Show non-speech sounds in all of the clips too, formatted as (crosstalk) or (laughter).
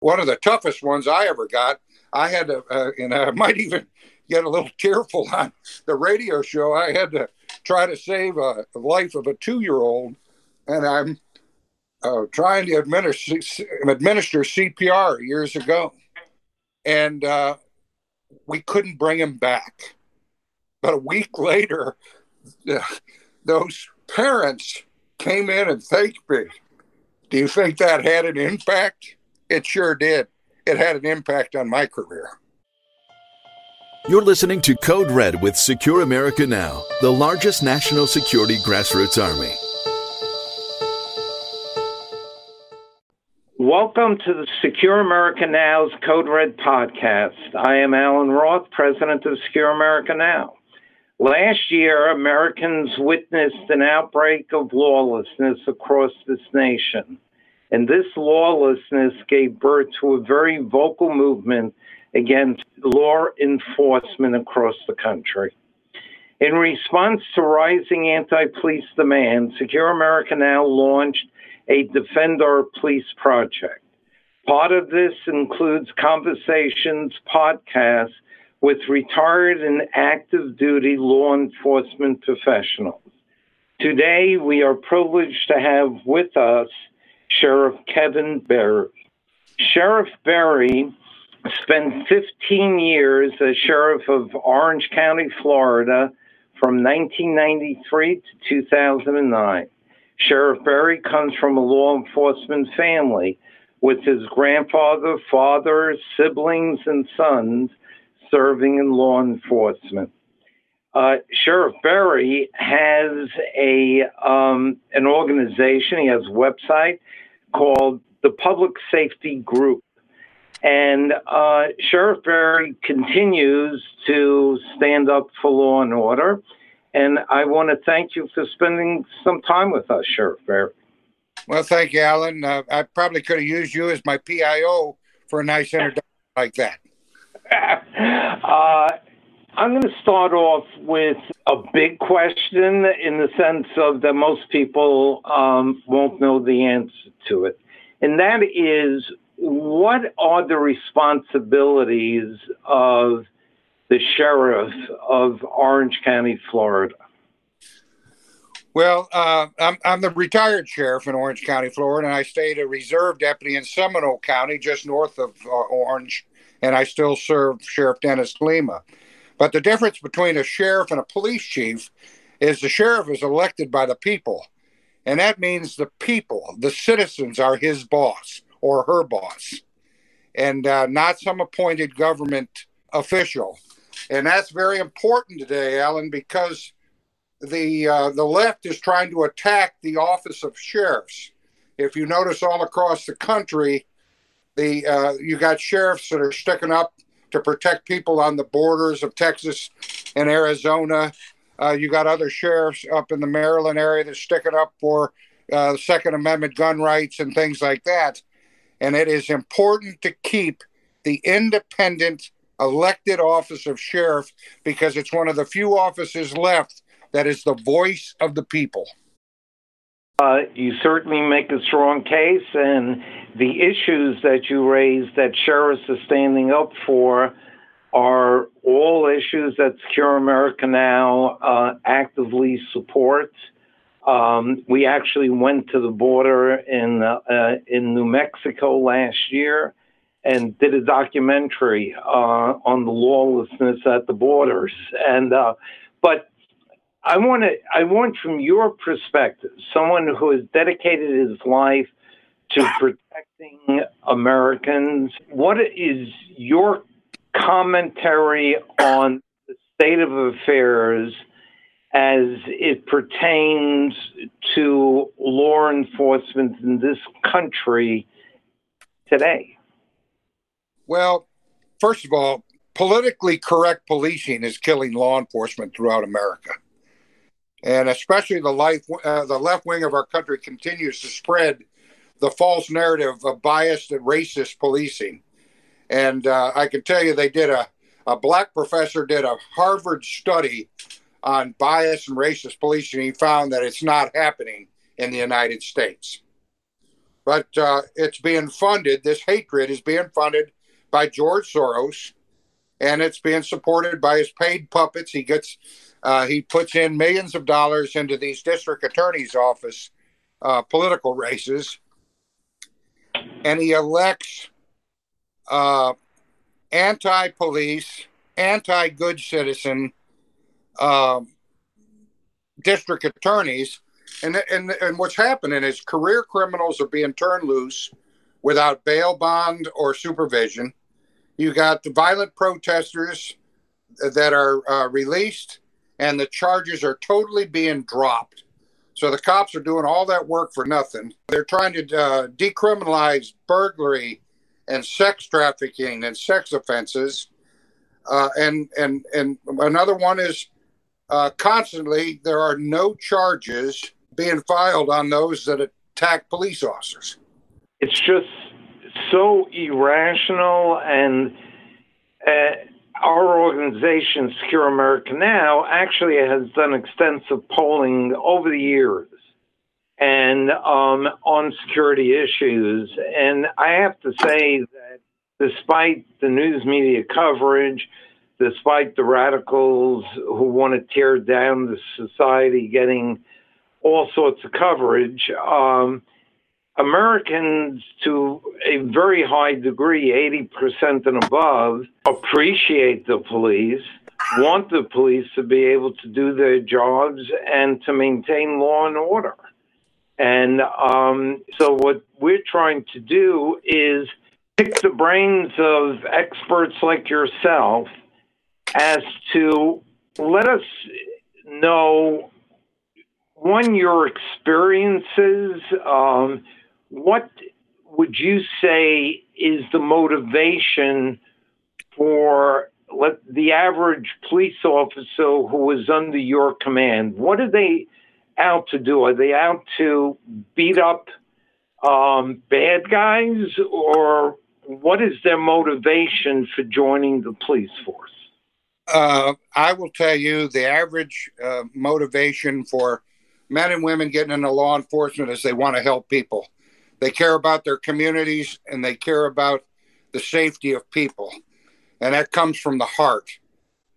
one of the toughest ones I ever got. I had to, uh, and I (laughs) might even get a little tearful on the radio show. I had to try to save a, life of a two year old, and I'm uh, trying to administer, administer CPR years ago. And uh, we couldn't bring him back. But a week later, those parents came in and thanked me. Do you think that had an impact? It sure did. It had an impact on my career. You're listening to Code Red with Secure America Now, the largest national security grassroots army. Welcome to the Secure America Now's Code Red podcast. I am Alan Roth, president of Secure America Now. Last year, Americans witnessed an outbreak of lawlessness across this nation. And this lawlessness gave birth to a very vocal movement against law enforcement across the country. In response to rising anti police demand, Secure America Now launched a Defend Our Police project. Part of this includes conversations, podcasts with retired and active duty law enforcement professionals. Today, we are privileged to have with us Sheriff Kevin Beary. Sheriff Beary spent 15 years as sheriff of Orange County, Florida from 1993 to 2009. Sheriff Beary comes from a law enforcement family with his grandfather, father, siblings, and sons serving in law enforcement. Uh, Sheriff Beary has a um, an organization. He has a website called the Public Safety Group, and uh, Sheriff Beary continues to stand up for law and order. And I want to thank you for spending some time with us, Sheriff Beary. Well, thank you, Alan. Uh, I probably could have used you as my PIO for a nice introduction like that. (laughs) I'm going to start off with a big question in the sense of that most people um, won't know the answer to it. And that is what are the responsibilities of the sheriff of Orange County, Florida? Well, uh, I'm, I'm the retired sheriff in Orange County, Florida, and I stayed a reserve deputy in Seminole County, just north of uh, Orange, and I still serve Sheriff Dennis Lemma. But the difference between a sheriff and a police chief is the sheriff is elected by the people, and that means the people, the citizens, are his boss or her boss, and uh, not some appointed government official. And that's very important today, Alan, because the uh, the left is trying to attack the office of sheriffs. If you notice all across the country, the uh, you got sheriffs that are sticking up to protect people on the borders of Texas and Arizona. Uh, you got other sheriffs up in the Maryland area that's sticking up for uh, Second Amendment gun rights and things like that. And it is important to keep the independent elected office of sheriff because it's one of the few offices left that is the voice of the people. Uh, you certainly make a strong case, and the issues that you raise that sheriffs are standing up for are all issues that Secure America Now uh, actively supports. Um, we actually went to the border in uh, in New Mexico last year and did a documentary uh, on the lawlessness at the borders. And uh, but I want to I want from your perspective, someone who has dedicated his life to protecting Americans, what is your commentary on the state of affairs as it pertains to law enforcement in this country today? Well, first of all, politically correct policing is killing law enforcement throughout America. And especially the, life, uh, the left wing of our country continues to spread the false narrative of biased and racist policing. And uh, I can tell you, they did a, a black professor did a Harvard study on bias and racist policing. He found that it's not happening in the United States. but uh, it's being funded. This hatred is being funded by George Soros, and it's being supported by his paid puppets. He gets uh, he puts in millions of dollars into these district attorney's office uh, political races, and he elects uh, anti-police, anti-good citizen um, district attorneys. And, and, and what's happening is career criminals are being turned loose without bail bond or supervision. You got the violent protesters that are uh, released, and the charges are totally being dropped. So the cops are doing all that work for nothing. They're trying to uh, decriminalize burglary and sex trafficking and sex offenses. Uh, and and and another one is uh, constantly there are no charges being filed on those that attack police officers. It's just so irrational, and uh, our organization, Secure America Now, actually has done extensive polling over the years and um, on security issues. And I have to say that despite the news media coverage, despite the radicals who want to tear down the society getting all sorts of coverage, um, Americans, to a very high degree, 80% and above, appreciate the police, want the police to be able to do their jobs and to maintain law and order. And um, so, what we're trying to do is pick the brains of experts like yourself as to let us know one your experiences um, what would you say is the motivation for let the average police officer who is under your command what are they out to do are they out to beat up um, bad guys or what is their motivation for joining the police force uh, I will tell you the average uh, motivation for men and women getting into law enforcement is they want to help people. They care about their communities and they care about the safety of people, and that comes from the heart.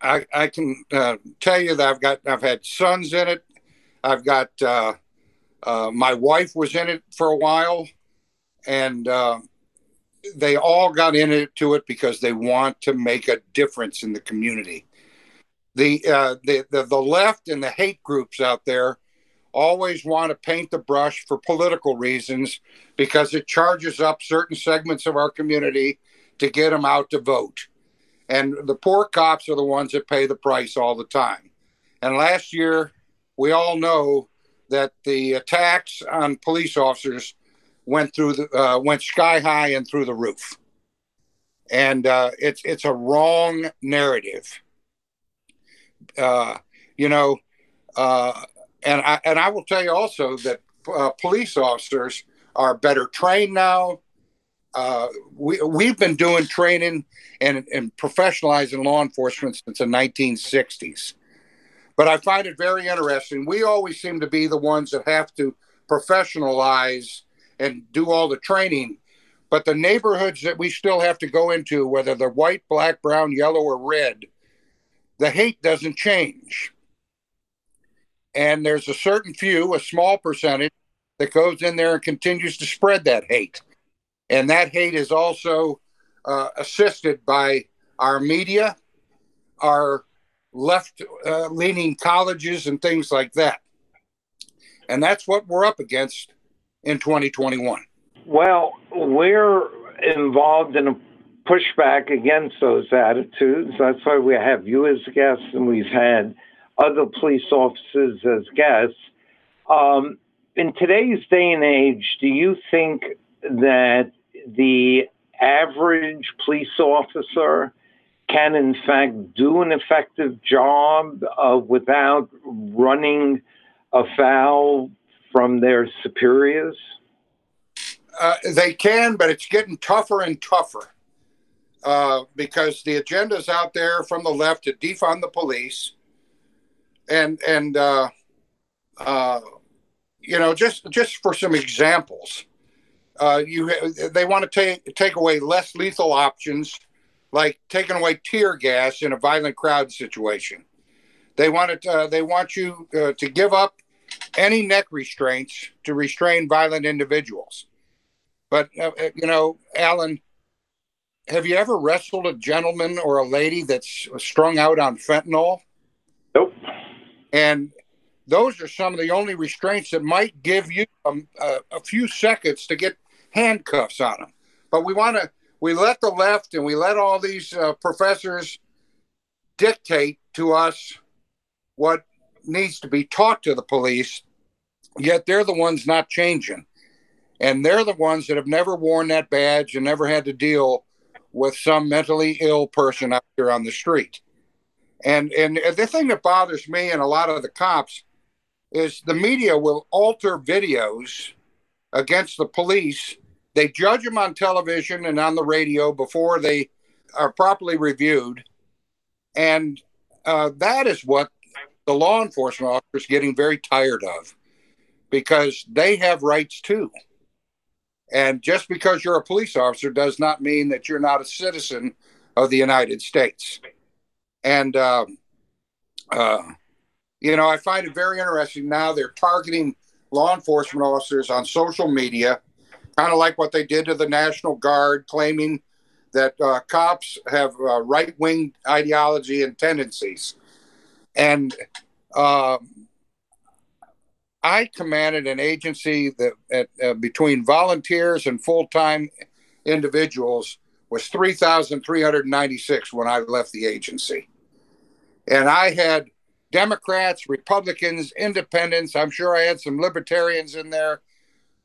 I, I can uh, tell you that I've got I've had sons in it. I've got uh, uh, my wife was in it for a while, and uh, they all got into it because they want to make a difference in the community. The, uh, the, the the left and the hate groups out there always want to paint the brush for political reasons because it charges up certain segments of our community to get them out to vote. And the poor cops are the ones that pay the price all the time. And last year, we all know that the attacks on police officers went through the uh, went sky high and through the roof, and uh, it's it's a wrong narrative. Uh, you know, uh, and I and I will tell you also that uh, police officers are better trained now. Uh, we we've been doing training and and professionalizing law enforcement since the 1960s. But I find it very interesting. We always seem to be the ones that have to professionalize and do all the training. But the neighborhoods that we still have to go into, whether they're white, black, brown, yellow, or red, the hate doesn't change. And there's a certain few, a small percentage, that goes in there and continues to spread that hate. And that hate is also uh, assisted by our media, our left uh, leaning colleges, and things like that. And that's what we're up against in 2021? Well, we're involved in a pushback against those attitudes. That's why we have you as guests and we've had other police officers as guests. Um, in today's day and age, do you think that the average police officer can, in fact, do an effective job uh, without running afoul from their superiors? Uh, they can, but it's getting tougher and tougher uh, because the agenda is out there from the left to defund the police, and and uh, uh, you know just just for some examples, uh, you they want to take take away less lethal options, like taking away tear gas in a violent crowd situation. They want to uh, they want you uh, to give up any neck restraints to restrain violent individuals. But uh, uh, you know, Alan, have you ever wrestled a gentleman or a lady that's strung out on fentanyl? And those are some of the only restraints that might give you um, a, a few seconds to get handcuffs on them. But we want to, we let the left and we let all these uh, professors dictate to us what needs to be taught to the police, yet they're the ones not changing. And they're the ones that have never worn that badge and never had to deal with some mentally ill person out there on the street. And and the thing that bothers me and a lot of the cops is the media will alter videos against the police. They judge them on television and on the radio before they are properly reviewed. And uh, that is what the law enforcement officers getting very tired of because they have rights too. And just because you're a police officer does not mean that you're not a citizen of the United States. And, um, uh, you know, I find it very interesting now they're targeting law enforcement officers on social media, kind of like what they did to the National Guard, claiming that uh, cops have uh, right wing ideology and tendencies. And uh, I commanded an agency that at, uh, between volunteers and full time individuals was 3,396 when I left the agency. And I had Democrats, Republicans, independents. I'm sure I had some libertarians in there.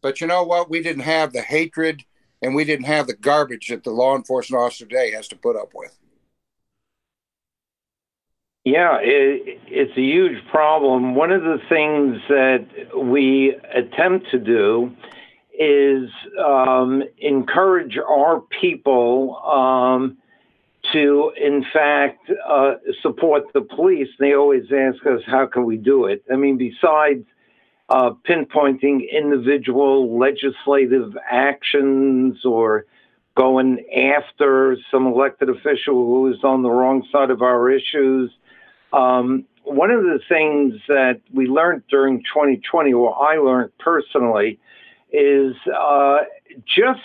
But you know what? We didn't have the hatred and we didn't have the garbage that the law enforcement officer today has to put up with. Yeah, it, it's a huge problem. One of the things that we attempt to do is um, encourage our people um, to, in fact, uh, support the police. They always ask us, how can we do it? I mean, besides uh, pinpointing individual legislative actions or going after some elected official who is on the wrong side of our issues, um, one of the things that we learned during 2020, or I learned personally, is uh, just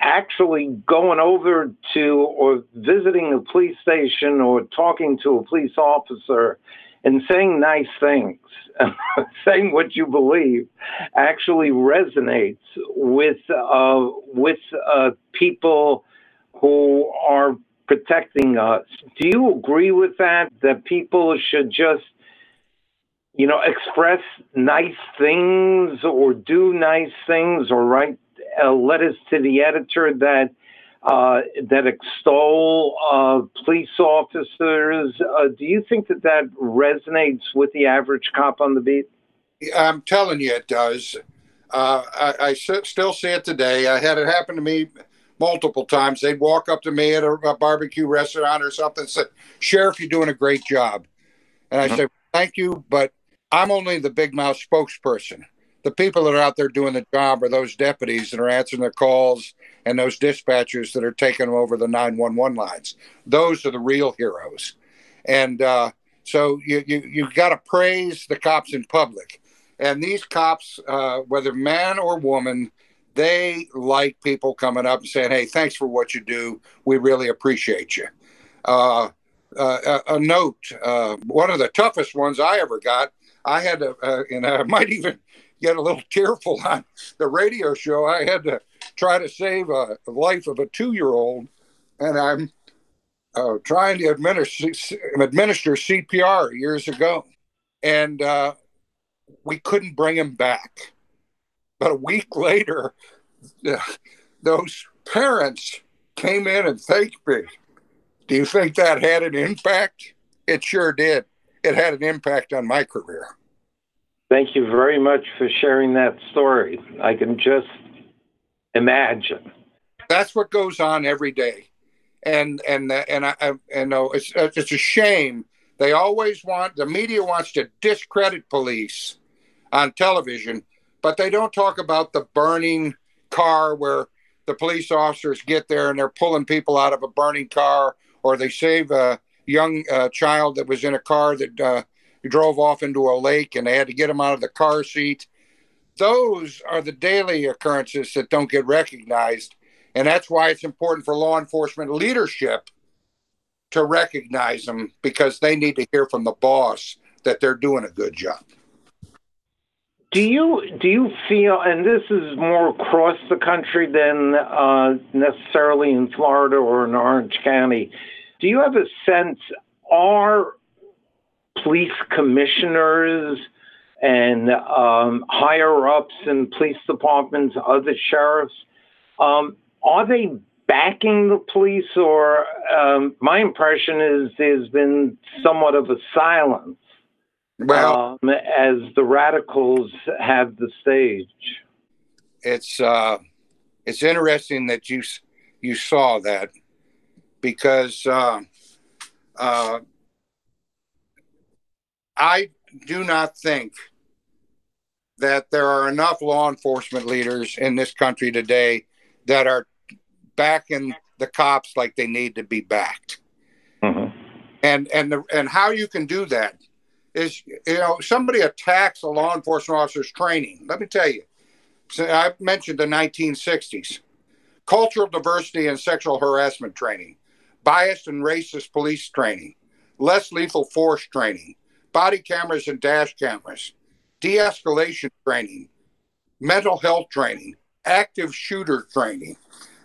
actually going over to or visiting a police station or talking to a police officer and saying nice things, (laughs) saying what you believe, actually resonates with uh, with uh, people who are protecting us. Do you agree with that? That people should just, you know, express nice things or do nice things or write uh, letters to the editor that uh, that extol uh, police officers. Uh, do you think that that resonates with the average cop on the beat? I'm telling you, it does. Uh, I, I, still see it today. I had it happen to me multiple times. They'd walk up to me at a, a barbecue restaurant or something and said, Sheriff, you're doing a great job. And I mm-hmm. said, Thank you, but I'm only the big mouth spokesperson. The people that are out there doing the job are those deputies that are answering the calls and those dispatchers that are taking them over the 911 lines. Those are the real heroes. And uh, so you, you, you got to praise the cops in public. And these cops, uh, whether man or woman, they like people coming up and saying, "Hey, thanks for what you do. We really appreciate you." Uh, uh, a, note: uh, one of the toughest ones I ever got. I had to, uh, and I (laughs) might even get a little (laughs) tearful on the radio show. I had to try to save a, life of a two-year-old, and I'm uh, trying to administer, administer CPR years ago, and uh, we couldn't bring him back but a week later, those parents came in and thanked me. Do you think that had an impact? It sure did. It had an impact on my career. Thank you very much for sharing that story. I can just imagine. That's what goes on every day, and and and I, and no, it's it's a shame. They always want the media wants to discredit police on television but they don't talk about the burning car where the police officers get there and they're pulling people out of a burning car, or they save a young uh, child that was in a car that uh, drove off into a lake and they had to get him out of the car seat. Those are the daily occurrences that don't get recognized. And that's why it's important for law enforcement leadership to recognize them because they need to hear from the boss that they're doing a good job. Do you do you feel, and this is more across the country than uh, necessarily in Florida or in Orange County? Do you have a sense are police commissioners and um, higher ups in police departments, other sheriffs, um, are they backing the police, or um, my impression is there's been somewhat of a silence well, um, as the radicals have the stage. It's uh, it's interesting that you you saw that because uh, uh, I do not think that there are enough law enforcement leaders in this country today that are backing the cops like they need to be backed. Mm-hmm. And and the, and how you can do that is you know somebody attacks a law enforcement officer's training. Let me tell you, I mentioned the 1960s, cultural diversity and sexual harassment training, biased and racist police training, less lethal force training, body cameras and dash cameras, de-escalation training, mental health training, active shooter training,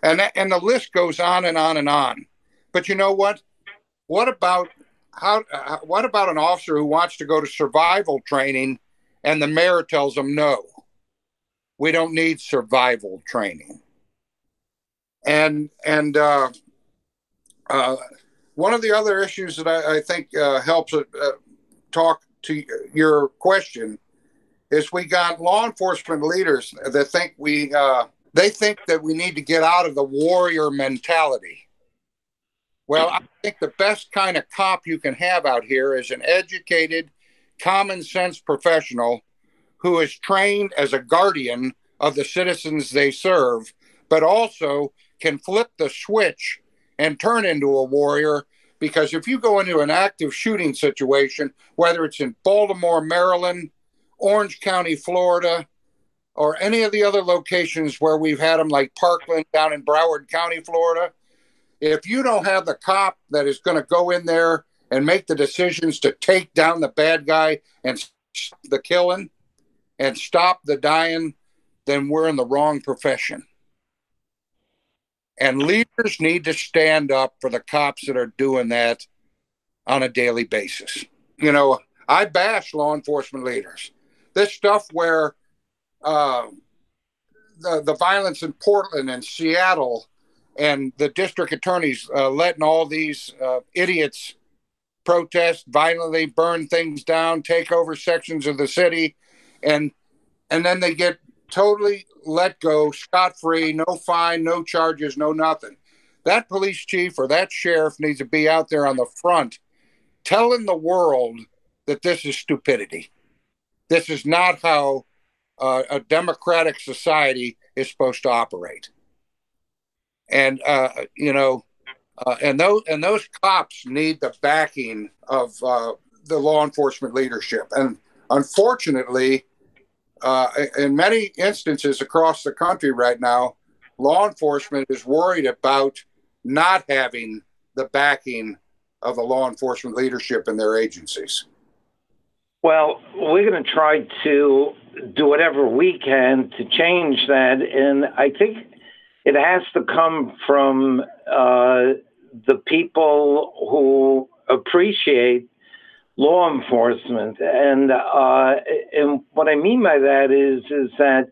and and the list goes on and on and on. But you know what? What about how? Uh, what about an officer who wants to go to survival training, and the mayor tells them no, we don't need survival training. And and uh, uh, one of the other issues that I, I think uh, helps uh, talk to your question is we got law enforcement leaders that think we uh, they think that we need to get out of the warrior mentality. Well, I think the best kind of cop you can have out here is an educated, common sense professional who is trained as a guardian of the citizens they serve, but also can flip the switch and turn into a warrior. Because if you go into an active shooting situation, whether it's in Baltimore, Maryland, Orange County, Florida, or any of the other locations where we've had them, like Parkland down in Broward County, Florida, if you don't have the cop that is going to go in there and make the decisions to take down the bad guy and the killing and stop the dying, then we're in the wrong profession. And leaders need to stand up for the cops that are doing that on a daily basis. You know, I bash law enforcement leaders. This stuff where uh, the the violence in Portland and Seattle, and the district attorneys uh, letting all these uh, idiots protest violently, burn things down, take over sections of the city, and and then they get totally let go, scot free, no fine, no charges, no nothing. That police chief or that sheriff needs to be out there on the front telling the world that this is stupidity. This is not how uh, a democratic society is supposed to operate. And uh, you know, uh, and those and those cops need the backing of uh, the law enforcement leadership. And unfortunately, uh, in many instances across the country right now, law enforcement is worried about not having the backing of the law enforcement leadership in their agencies. Well, we're going to try to do whatever we can to change that. And I think it has to come from uh, the people who appreciate law enforcement. And, uh, and what I mean by that is, is that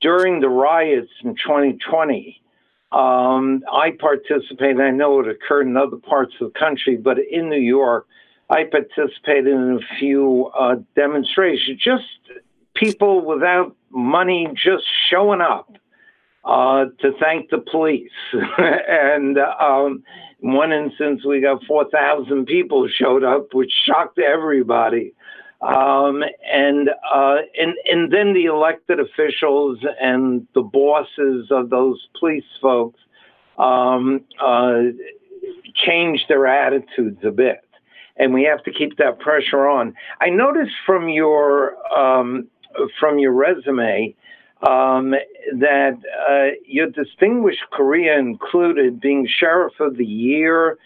during the riots in 2020, um, I participated. I know it occurred in other parts of the country, but in New York, I participated in a few uh, demonstrations, just people without money just showing up uh, to thank the police. (laughs) and um, one instance, we got 4,000 people showed up, which shocked everybody. Um, and, uh, and, and then the elected officials and the bosses of those police folks um, uh, change their attitudes a bit. And we have to keep that pressure on. I noticed from your um, from your resume um, that uh, your distinguished career included being Sheriff of the Year,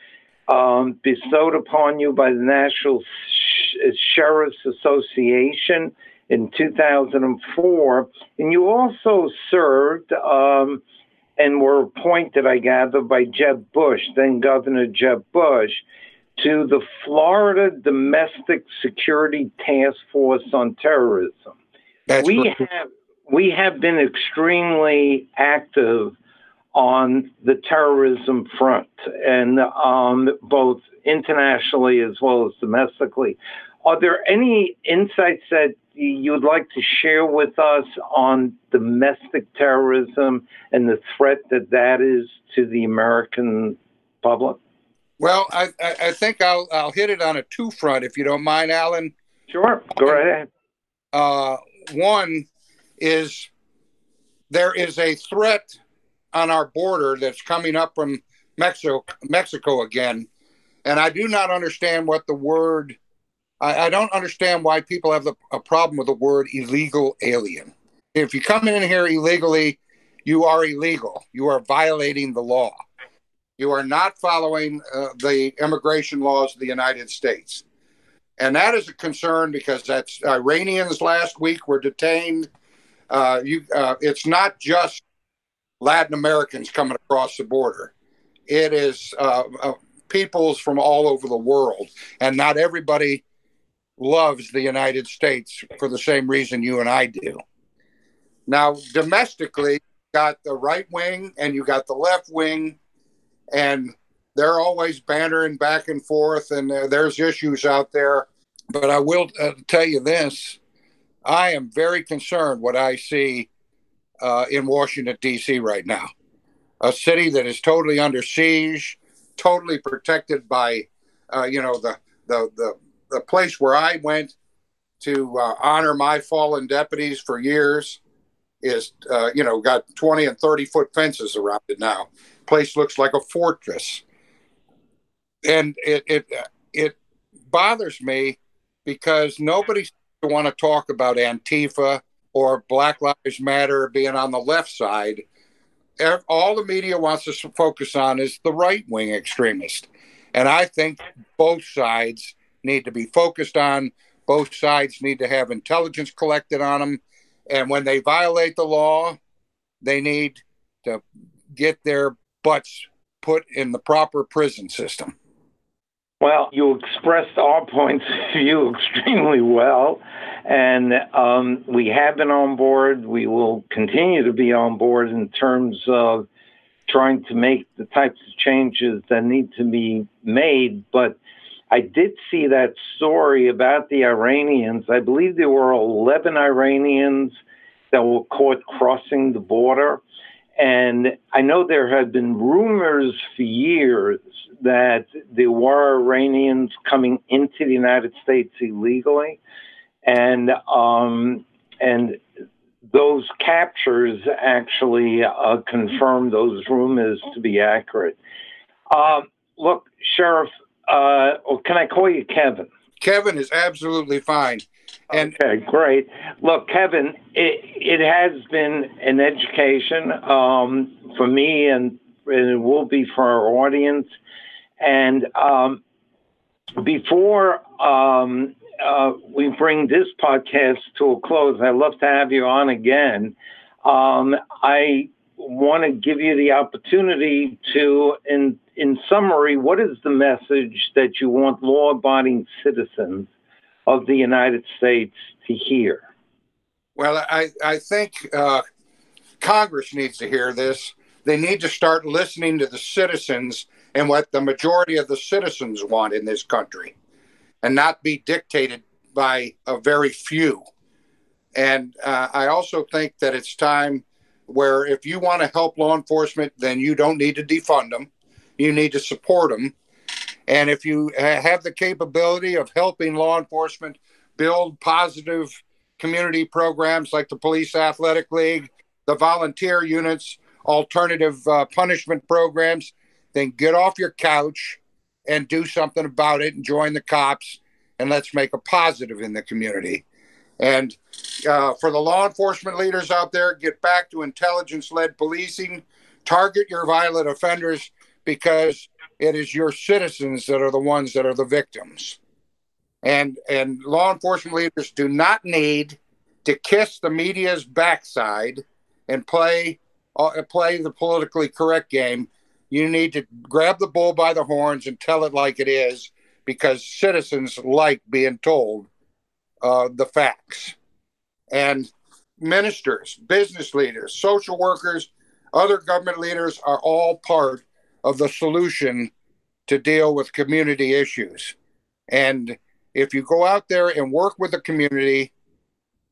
um, bestowed upon you by the National Sh- Sheriff's Association in 2004. And you also served um, and were appointed, I gather, by Jeb Bush, then Governor Jeb Bush, to the Florida Domestic Security Task Force on Terrorism. That's we have we have been extremely active on the terrorism front, and um, both internationally as well as domestically. Are there any insights that you'd like to share with us on domestic terrorism and the threat that that is to the American public? Well, I, I, I think I'll I'll hit it on a two front if you don't mind, Alan. Sure, go right ahead. Uh, one is there is a threat on our border that's coming up from Mexico Mexico again, and I do not understand what the word. I, I don't understand why people have the, a problem with the word illegal alien. If you come in here illegally, you are illegal. You are violating the law. You are not following uh, the immigration laws of the United States. And that is a concern because that's Iranians last week were detained. Uh, you, uh, it's not just Latin Americans coming across the border. It is uh, uh, peoples from all over the world, and not everybody loves the United States for the same reason you and I do. Now, domestically, got the right wing and you got the left wing, and they're always bantering back and forth, and uh, there's issues out there. But I will uh, tell you this I am very concerned what I see uh, in Washington, D.C. right now. A city that is totally under siege, totally protected by, uh, you know, the, the, the, the place where I went to uh, honor my fallen deputies for years is, uh, you know, got 20 and 30 foot fences around it now. Place looks like a fortress. And it, it, it bothers me because nobody want to talk about Antifa or Black Lives Matter being on the left side. All the media wants us to focus on is the right wing extremist. And I think both sides need to be focused on, both sides need to have intelligence collected on them. And when they violate the law, they need to get their butts put in the proper prison system. Well, you expressed our (laughs) points of view extremely well, and um, we have been on board. We will continue to be on board in terms of trying to make the types of changes that need to be made. But I did see that story about the Iranians. I believe there were 11 Iranians that were caught crossing the border. And I know there had been rumors for years that there were Iranians coming into the United States illegally, and um, and those captures actually uh, confirmed those rumors to be accurate. Uh, look, Sheriff, uh, can I call you Kevin? Kevin is absolutely fine. And okay, great. Look, Kevin, it, it has been an education um, for me, and, and, it will be for our audience. And um, before um, uh, we bring this podcast to a close, I'd love to have you on again. Um, I want to give you the opportunity to, in in summary, what is the message that you want law-abiding citizens of the United States to hear? Well, I I think uh, Congress needs to hear this. They need to start listening to the citizens and what the majority of the citizens want in this country, and not be dictated by a very few. And uh, I also think that it's time where if you want to help law enforcement, then you don't need to defund them. You need to support them. And if you have the capability of helping law enforcement build positive community programs like the Police Athletic League, the volunteer units, alternative uh, punishment programs, then get off your couch and do something about it and join the cops and let's make a positive in the community. And uh, for the law enforcement leaders out there, get back to intelligence led policing, target your violent offenders because it is your citizens that are the ones that are the victims. And, and law enforcement leaders do not need to kiss the media's backside and play uh, play the politically correct game. You need to grab the bull by the horns and tell it like it is, because citizens like being told uh, the facts. And ministers, business leaders, social workers, other government leaders are all part of the solution to deal with community issues. And if you go out there and work with the community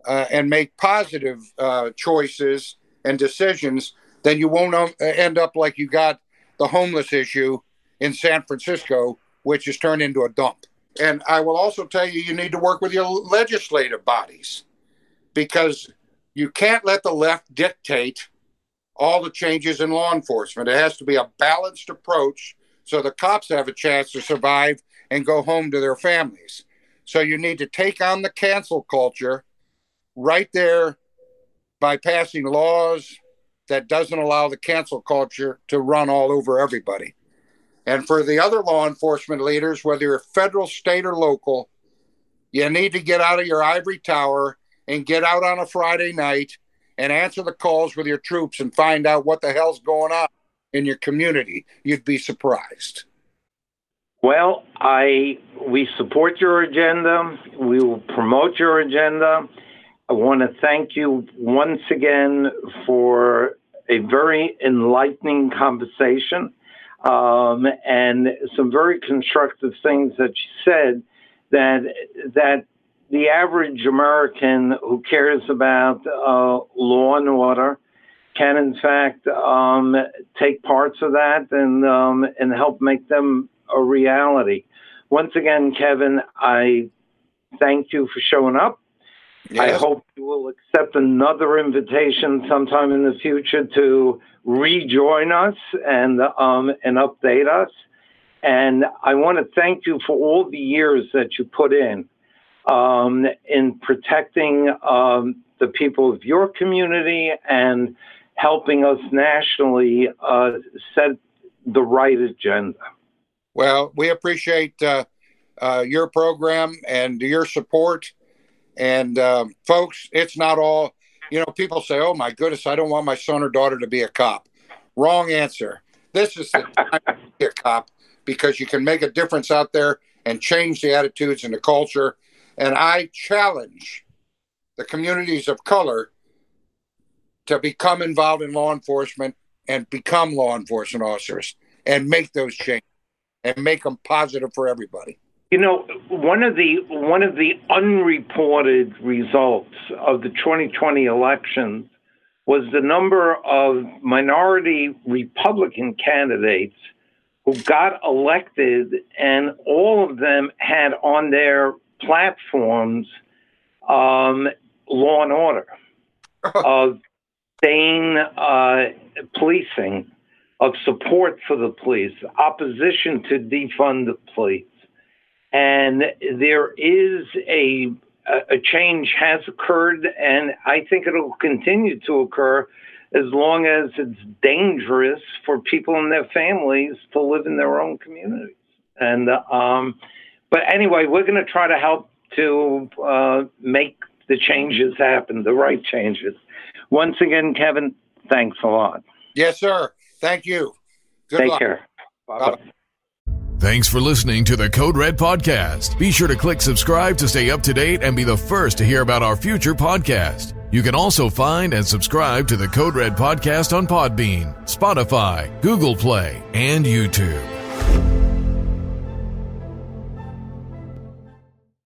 uh, and make positive uh, choices and decisions, then you won't um, end up like you got the homeless issue in San Francisco, which is turned into a dump. And I will also tell you, you need to work with your legislative bodies because you can't let the left dictate all the changes in law enforcement. It has to be a balanced approach so the cops have a chance to survive and go home to their families. So you need to take on the cancel culture right there by passing laws that doesn't allow the cancel culture to run all over everybody. And for the other law enforcement leaders, whether you're federal, state, or local, you need to get out of your ivory tower and get out on a Friday night and answer the calls with your troops and find out what the hell's going on in your community. You'd be surprised. Well, I we support your agenda. We will promote your agenda. I want to thank you once again for a very enlightening conversation um, and some very constructive things that you said that that the average American who cares about uh, law and order can in fact um, take parts of that and um, and help make them a reality. Once again, Kevin, I thank you for showing up. Yes. I hope you will accept another invitation sometime in the future to rejoin us and um, and update us. And I want to thank you for all the years that you put in um, in protecting um, the people of your community and helping us nationally uh, set the right agenda. Well, we appreciate uh, uh, your program and your support. And um, folks, it's not all, you know, people say, oh my goodness, I don't want my son or daughter to be a cop. Wrong answer. This is the time to be a cop because you can make a difference out there and change the attitudes and the culture. And I challenge the communities of color to become involved in law enforcement and become law enforcement officers and make those changes and make them positive for everybody. You know, one of the one of the unreported results of the 2020 elections was the number of minority Republican candidates who got elected, and all of them had on their platforms um, law and order, (laughs) of sane uh, policing, of support for the police, opposition to defund the police and there is a a change has occurred, and I think it'll continue to occur as long as it's dangerous for people and their families to live in their own communities. And um, but anyway, we're going to try to help to uh, make the changes happen, the right changes. Once again, Kevin, thanks a lot. Yes, sir. Thank you. Good Take luck. care. Bye bye. Thanks for listening to the Code Red Podcast. Be sure to click subscribe to stay up to date and be the first to hear about our future podcast. You can also find and subscribe to the Code Red Podcast on Podbean, Spotify, Google Play, and YouTube.